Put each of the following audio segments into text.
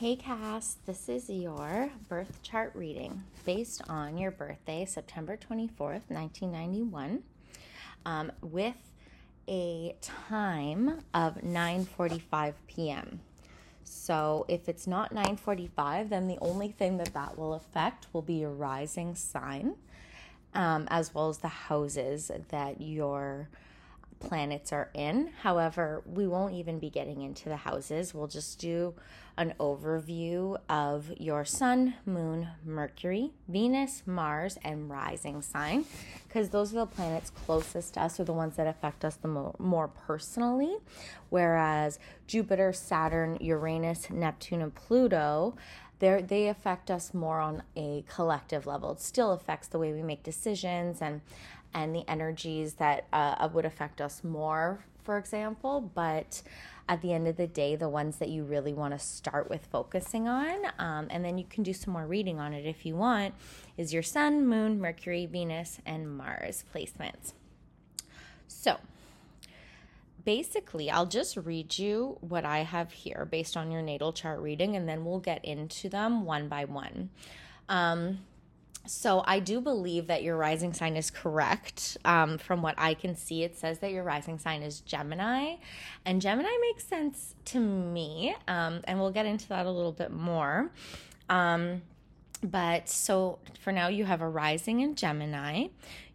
Hey Cass, this is your birth chart reading based on your birthday, September 24th, 1991, um, with a time of 9:45 p.m. So if it's not 9:45, then the only thing that that will affect will be your rising sign, um, as well as the houses that your planets are in. However, we won't even be getting into the houses. We'll just do an overview of your sun, moon, Mercury, Venus, Mars, and rising sign because those are the planets closest to us or the ones that affect us the mo- more personally. Whereas Jupiter, Saturn, Uranus, Neptune, and Pluto they they affect us more on a collective level. It still affects the way we make decisions and and the energies that uh, would affect us more, for example. But at the end of the day, the ones that you really want to start with focusing on, um, and then you can do some more reading on it if you want, is your Sun, Moon, Mercury, Venus, and Mars placements. So, basically, I'll just read you what I have here based on your natal chart reading, and then we'll get into them one by one. Um, so I do believe that your rising sign is correct. Um, from what I can see, it says that your rising sign is Gemini, and Gemini makes sense to me. Um, and we'll get into that a little bit more. Um, but so for now, you have a rising in Gemini,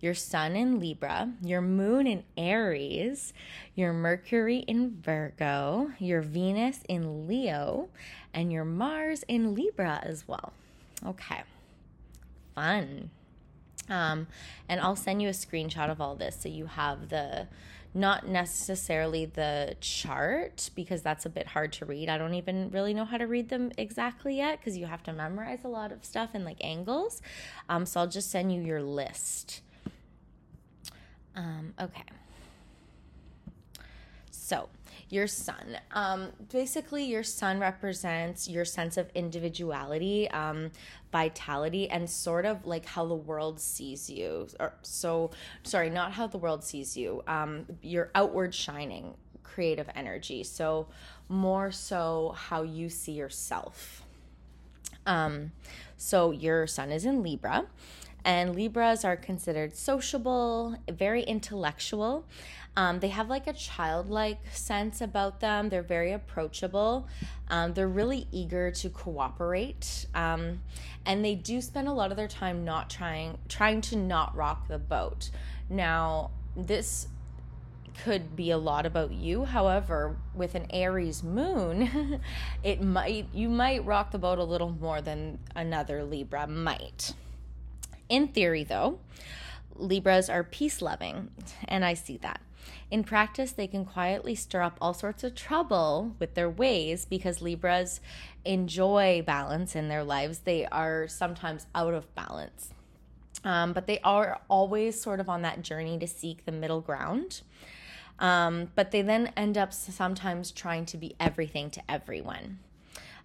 your sun in Libra, your moon in Aries, your Mercury in Virgo, your Venus in Leo, and your Mars in Libra as well. Okay fun. Um, and I'll send you a screenshot of all this so you have the not necessarily the chart because that's a bit hard to read. I don't even really know how to read them exactly yet because you have to memorize a lot of stuff and like angles. Um, so I'll just send you your list. Um, okay. So, your sun. Um, basically, your sun represents your sense of individuality, um, vitality, and sort of like how the world sees you. Or so, sorry, not how the world sees you. Um, your outward shining, creative energy. So, more so how you see yourself. Um, so your sun is in Libra, and Libras are considered sociable, very intellectual. Um, they have like a childlike sense about them. They're very approachable. Um, they're really eager to cooperate, um, and they do spend a lot of their time not trying trying to not rock the boat. Now, this could be a lot about you. However, with an Aries moon, it might you might rock the boat a little more than another Libra might. In theory, though, Libras are peace loving, and I see that. In practice, they can quietly stir up all sorts of trouble with their ways because Libras enjoy balance in their lives. They are sometimes out of balance. Um, but they are always sort of on that journey to seek the middle ground. Um, but they then end up sometimes trying to be everything to everyone.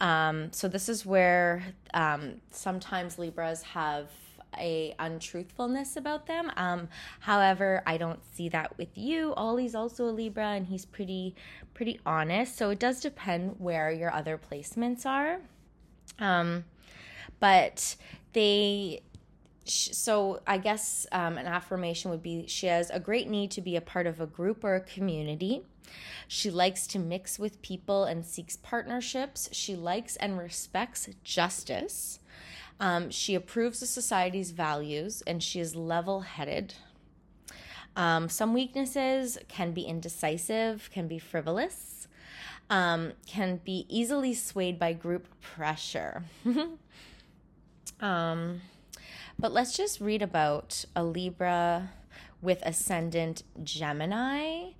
Um, so this is where um, sometimes Libras have a untruthfulness about them. Um, however, I don't see that with you. Ollie's also a Libra, and he's pretty pretty honest. So it does depend where your other placements are. Um, but they so I guess um, an affirmation would be she has a great need to be a part of a group or a community. She likes to mix with people and seeks partnerships. She likes and respects justice. Um, she approves of society's values and she is level headed. Um, some weaknesses can be indecisive, can be frivolous, um, can be easily swayed by group pressure. um, but let's just read about a Libra with ascendant Gemini.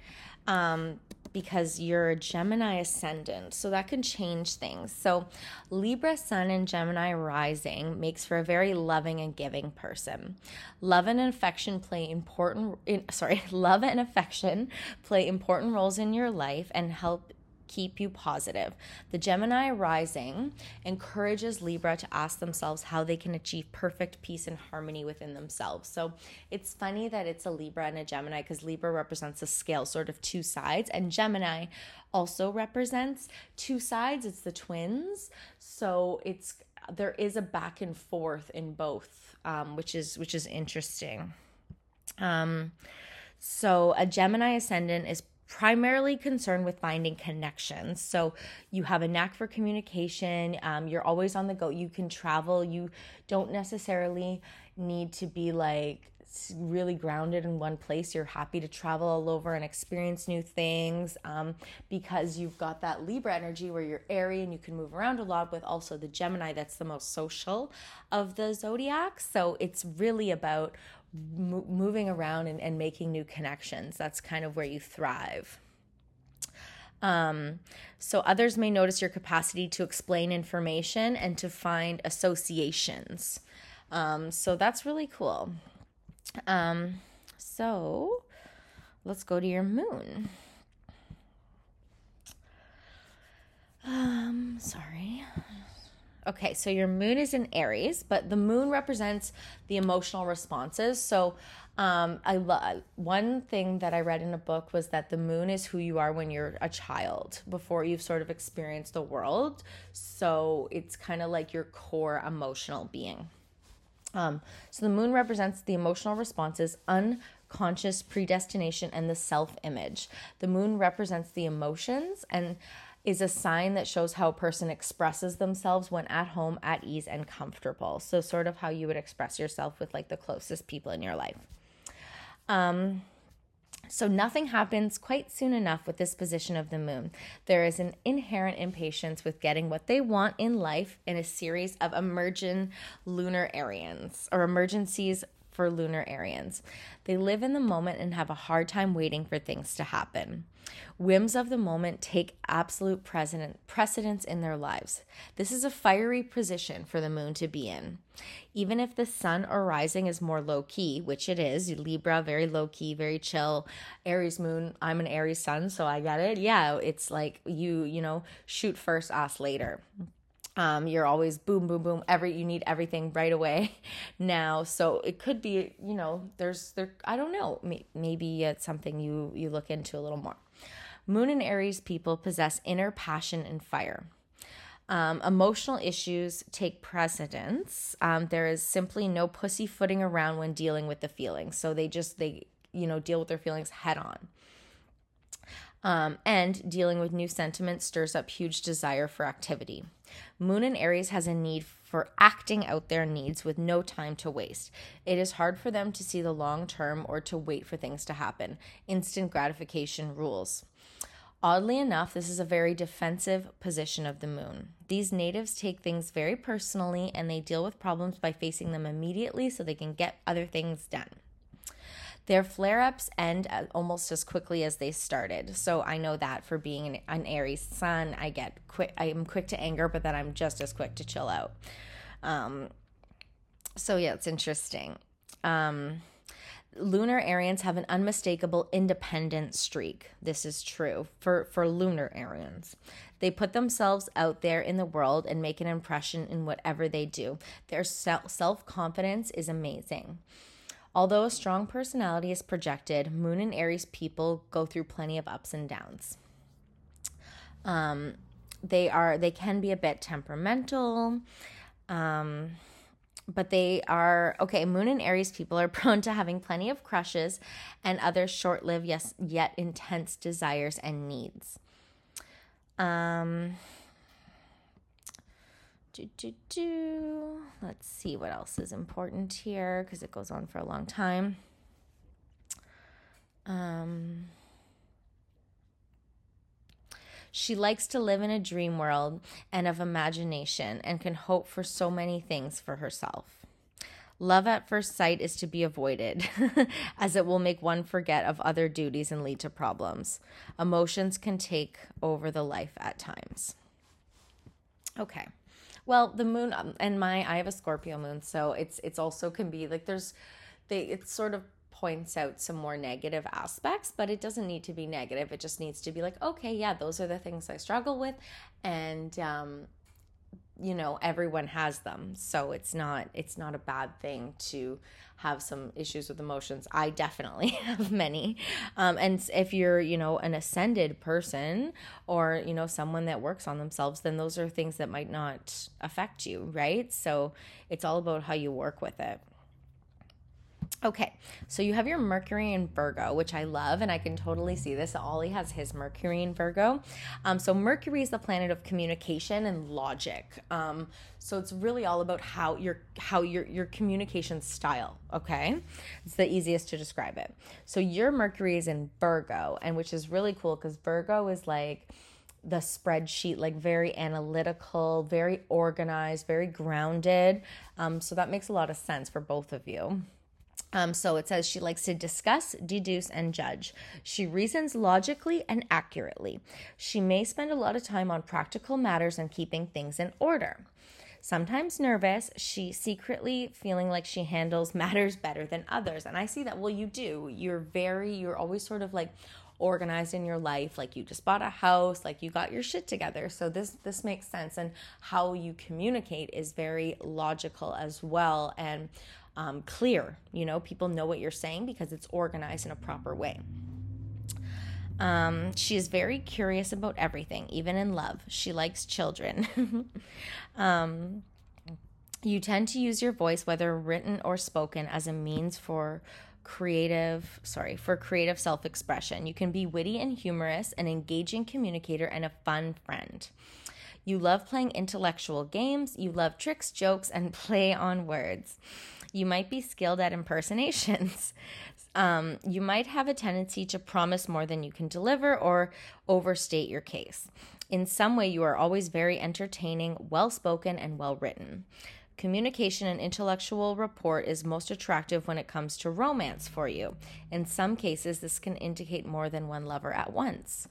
Um, because you're a Gemini ascendant, so that can change things. So, Libra Sun and Gemini rising makes for a very loving and giving person. Love and affection play important in, sorry, love and affection play important roles in your life and help keep you positive. The Gemini rising encourages Libra to ask themselves how they can achieve perfect peace and harmony within themselves. So it's funny that it's a Libra and a Gemini because Libra represents a scale, sort of two sides, and Gemini also represents two sides. It's the twins. So it's there is a back and forth in both, um, which is which is interesting. Um, so a Gemini ascendant is primarily concerned with finding connections. So you have a knack for communication. Um, you're always on the go. You can travel. You don't necessarily need to be like really grounded in one place. You're happy to travel all over and experience new things um, because you've got that Libra energy where you're airy and you can move around a lot, with also the Gemini that's the most social of the zodiac. So it's really about mo- moving around and, and making new connections. That's kind of where you thrive. Um, so others may notice your capacity to explain information and to find associations. Um, so that's really cool. Um, so let's go to your moon. Um, sorry. Okay, so your moon is in Aries, but the moon represents the emotional responses. So, um, I love one thing that I read in a book was that the moon is who you are when you're a child, before you've sort of experienced the world. So it's kind of like your core emotional being. Um, so the moon represents the emotional responses, unconscious predestination, and the self image. The moon represents the emotions and is a sign that shows how a person expresses themselves when at home, at ease, and comfortable. So, sort of how you would express yourself with like the closest people in your life. Um, so, nothing happens quite soon enough with this position of the moon. There is an inherent impatience with getting what they want in life in a series of emergent lunar Arians or emergencies for lunar Arians. They live in the moment and have a hard time waiting for things to happen. Whims of the moment take absolute precedence in their lives. This is a fiery position for the moon to be in. Even if the sun or rising is more low key, which it is, Libra, very low key, very chill. Aries moon, I'm an Aries sun, so I get it. Yeah, it's like you, you know, shoot first, ask later. Um, you're always boom, boom, boom. Every you need everything right away now. So it could be, you know, there's there. I don't know. Maybe it's something you you look into a little more. Moon and Aries people possess inner passion and fire. Um, emotional issues take precedence. Um, there is simply no pussyfooting around when dealing with the feelings. So they just they you know deal with their feelings head on. Um, and dealing with new sentiments stirs up huge desire for activity. Moon in Aries has a need for acting out their needs with no time to waste. It is hard for them to see the long term or to wait for things to happen. Instant gratification rules. Oddly enough, this is a very defensive position of the moon. These natives take things very personally and they deal with problems by facing them immediately so they can get other things done. Their flare ups end almost as quickly as they started. So I know that for being an, an Aries sun, I get quick, I'm quick to anger, but then I'm just as quick to chill out. Um, so yeah, it's interesting. Um, lunar Arians have an unmistakable independent streak. This is true for, for lunar Arians. They put themselves out there in the world and make an impression in whatever they do. Their self confidence is amazing. Although a strong personality is projected, Moon and Aries people go through plenty of ups and downs. Um, they are they can be a bit temperamental. Um, but they are okay. Moon and Aries people are prone to having plenty of crushes and other short lived, yes, yet intense desires and needs. Um, do, do, do. Let's see what else is important here because it goes on for a long time. Um, she likes to live in a dream world and of imagination and can hope for so many things for herself. Love at first sight is to be avoided, as it will make one forget of other duties and lead to problems. Emotions can take over the life at times. Okay. Well, the moon um, and my I have a Scorpio moon, so it's it's also can be like there's they it sort of points out some more negative aspects, but it doesn't need to be negative. It just needs to be like, okay, yeah, those are the things I struggle with. And, um, you know everyone has them so it's not it's not a bad thing to have some issues with emotions. I definitely have many. Um, and if you're you know an ascended person or you know someone that works on themselves then those are things that might not affect you right? So it's all about how you work with it Okay, so you have your Mercury in Virgo, which I love, and I can totally see this. Ollie has his Mercury in Virgo. Um, so Mercury is the planet of communication and logic. Um, so it's really all about how your how your your communication style. Okay, it's the easiest to describe it. So your Mercury is in Virgo, and which is really cool because Virgo is like the spreadsheet, like very analytical, very organized, very grounded. Um, so that makes a lot of sense for both of you. Um, so it says she likes to discuss, deduce, and judge. She reasons logically and accurately. She may spend a lot of time on practical matters and keeping things in order. Sometimes nervous, she secretly feeling like she handles matters better than others. And I see that, well, you do. You're very, you're always sort of like organized in your life like you just bought a house like you got your shit together so this this makes sense and how you communicate is very logical as well and um, clear. You know, people know what you're saying because it's organized in a proper way. Um, she is very curious about everything, even in love. She likes children. um, you tend to use your voice, whether written or spoken, as a means for creative sorry for creative self-expression you can be witty and humorous an engaging communicator and a fun friend you love playing intellectual games you love tricks jokes and play on words you might be skilled at impersonations. Um, you might have a tendency to promise more than you can deliver or overstate your case. In some way, you are always very entertaining, well spoken, and well written. Communication and intellectual rapport is most attractive when it comes to romance for you. In some cases, this can indicate more than one lover at once.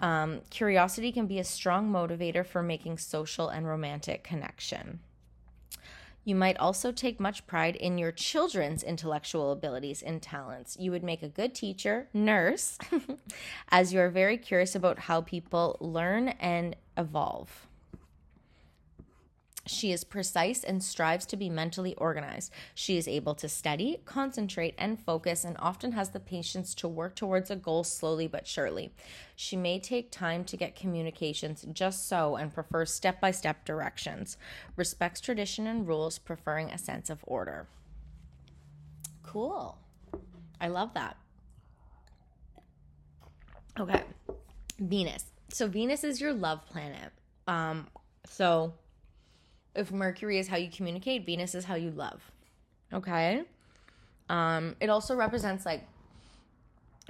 Um, curiosity can be a strong motivator for making social and romantic connection. You might also take much pride in your children's intellectual abilities and talents. You would make a good teacher, nurse, as you are very curious about how people learn and evolve. She is precise and strives to be mentally organized. She is able to study, concentrate, and focus, and often has the patience to work towards a goal slowly but surely. She may take time to get communications just so and prefers step by step directions. Respects tradition and rules, preferring a sense of order. Cool. I love that. Okay. Venus. So, Venus is your love planet. Um, so, if Mercury is how you communicate, Venus is how you love. Okay? Um, it also represents like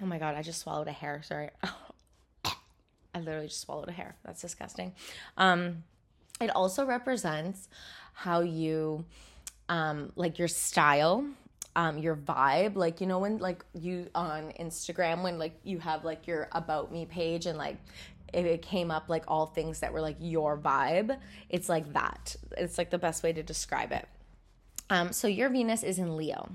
oh my god, I just swallowed a hair. Sorry. I literally just swallowed a hair. That's disgusting. Um, it also represents how you um like your style um your vibe like you know when like you on instagram when like you have like your about me page and like it came up like all things that were like your vibe. It's like that. It's like the best way to describe it. Um, so your Venus is in Leo.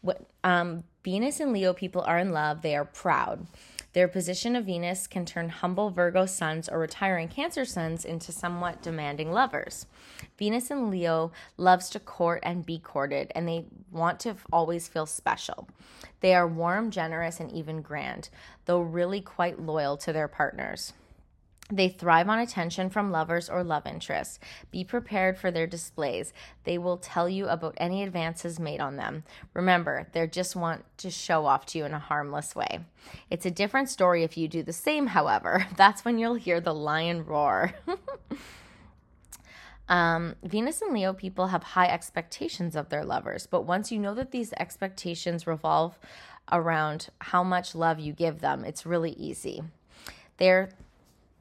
What um, Venus and Leo people are in love. They are proud. Their position of Venus can turn humble Virgo suns or retiring Cancer suns into somewhat demanding lovers. Venus and Leo loves to court and be courted, and they want to always feel special. They are warm, generous, and even grand, though really quite loyal to their partners. They thrive on attention from lovers or love interests. Be prepared for their displays. They will tell you about any advances made on them. Remember, they just want to show off to you in a harmless way. It's a different story if you do the same, however. That's when you'll hear the lion roar. um, Venus and Leo people have high expectations of their lovers, but once you know that these expectations revolve around how much love you give them, it's really easy. They're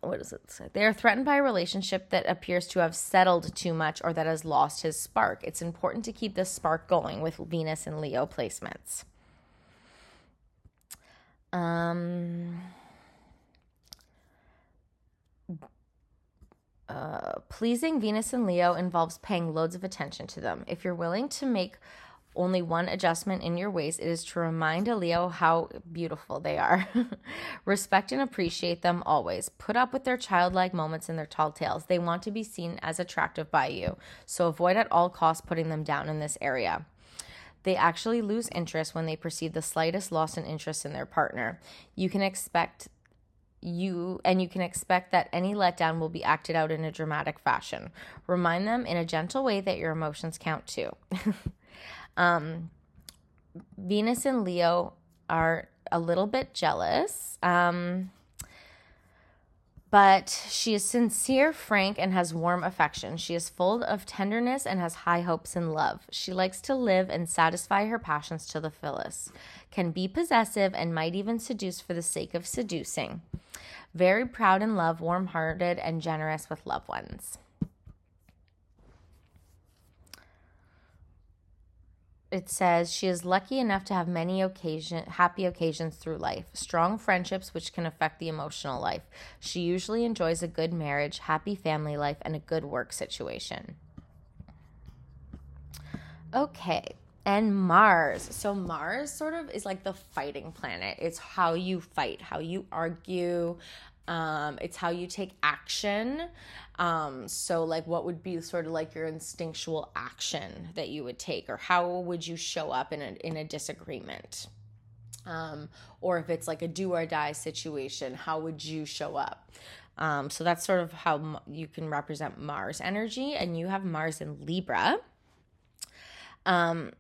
what does it say? They are threatened by a relationship that appears to have settled too much or that has lost his spark. It's important to keep this spark going with Venus and Leo placements. Um, uh, pleasing Venus and Leo involves paying loads of attention to them. If you're willing to make only one adjustment in your ways. It is to remind a Leo how beautiful they are. Respect and appreciate them always. Put up with their childlike moments and their tall tales. They want to be seen as attractive by you, so avoid at all costs putting them down in this area. They actually lose interest when they perceive the slightest loss in interest in their partner. You can expect you and you can expect that any letdown will be acted out in a dramatic fashion. Remind them in a gentle way that your emotions count too. um, Venus and Leo are a little bit jealous. Um, but she is sincere, frank, and has warm affection. She is full of tenderness and has high hopes and love. She likes to live and satisfy her passions to the fullest, can be possessive, and might even seduce for the sake of seducing. Very proud in love, warm hearted, and generous with loved ones. It says she is lucky enough to have many occasion happy occasions through life strong friendships which can affect the emotional life she usually enjoys a good marriage happy family life and a good work situation okay and Mars. So, Mars sort of is like the fighting planet. It's how you fight, how you argue, um, it's how you take action. Um, so, like, what would be sort of like your instinctual action that you would take, or how would you show up in a, in a disagreement? Um, or if it's like a do or die situation, how would you show up? Um, so that's sort of how you can represent Mars energy, and you have Mars in Libra. Um,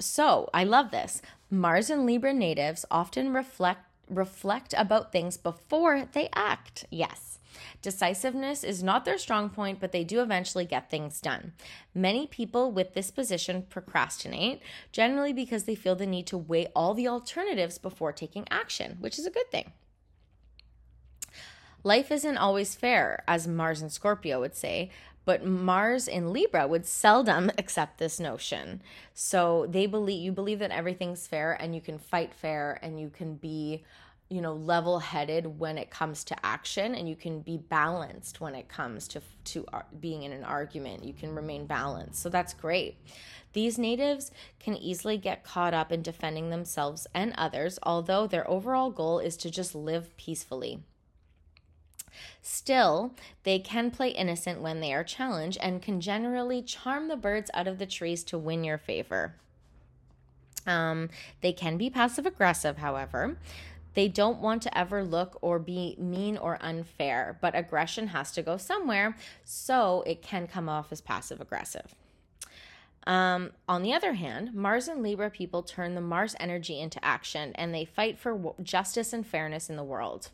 so I love this. Mars and Libra natives often reflect reflect about things before they act. Yes. Decisiveness is not their strong point, but they do eventually get things done. Many people with this position procrastinate, generally because they feel the need to weigh all the alternatives before taking action, which is a good thing. Life isn't always fair, as Mars and Scorpio would say, but Mars in Libra would seldom accept this notion. So they believe you believe that everything's fair and you can fight fair and you can be you know level headed when it comes to action and you can be balanced when it comes to to being in an argument. You can remain balanced. So that's great. These natives can easily get caught up in defending themselves and others although their overall goal is to just live peacefully Still, they can play innocent when they are challenged and can generally charm the birds out of the trees to win your favor. Um, they can be passive aggressive, however. They don't want to ever look or be mean or unfair, but aggression has to go somewhere, so it can come off as passive aggressive. Um, on the other hand, Mars and Libra people turn the Mars energy into action and they fight for justice and fairness in the world.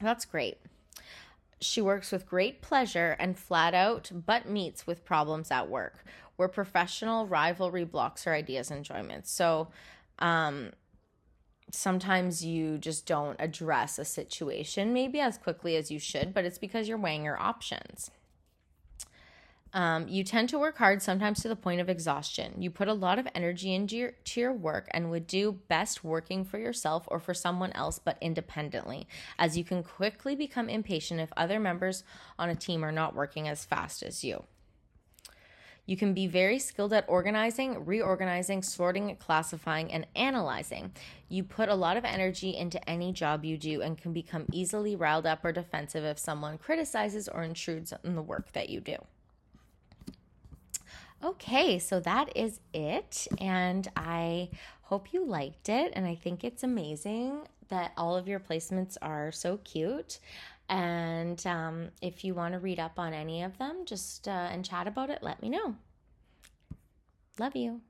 That's great. She works with great pleasure and flat out, but meets with problems at work, where professional rivalry blocks her ideas and enjoyments. So, um, sometimes you just don't address a situation maybe as quickly as you should, but it's because you're weighing your options. Um, you tend to work hard, sometimes to the point of exhaustion. You put a lot of energy into your, to your work and would do best working for yourself or for someone else, but independently, as you can quickly become impatient if other members on a team are not working as fast as you. You can be very skilled at organizing, reorganizing, sorting, classifying, and analyzing. You put a lot of energy into any job you do and can become easily riled up or defensive if someone criticizes or intrudes in the work that you do. Okay, so that is it. And I hope you liked it. And I think it's amazing that all of your placements are so cute. And um, if you want to read up on any of them, just uh, and chat about it, let me know. Love you.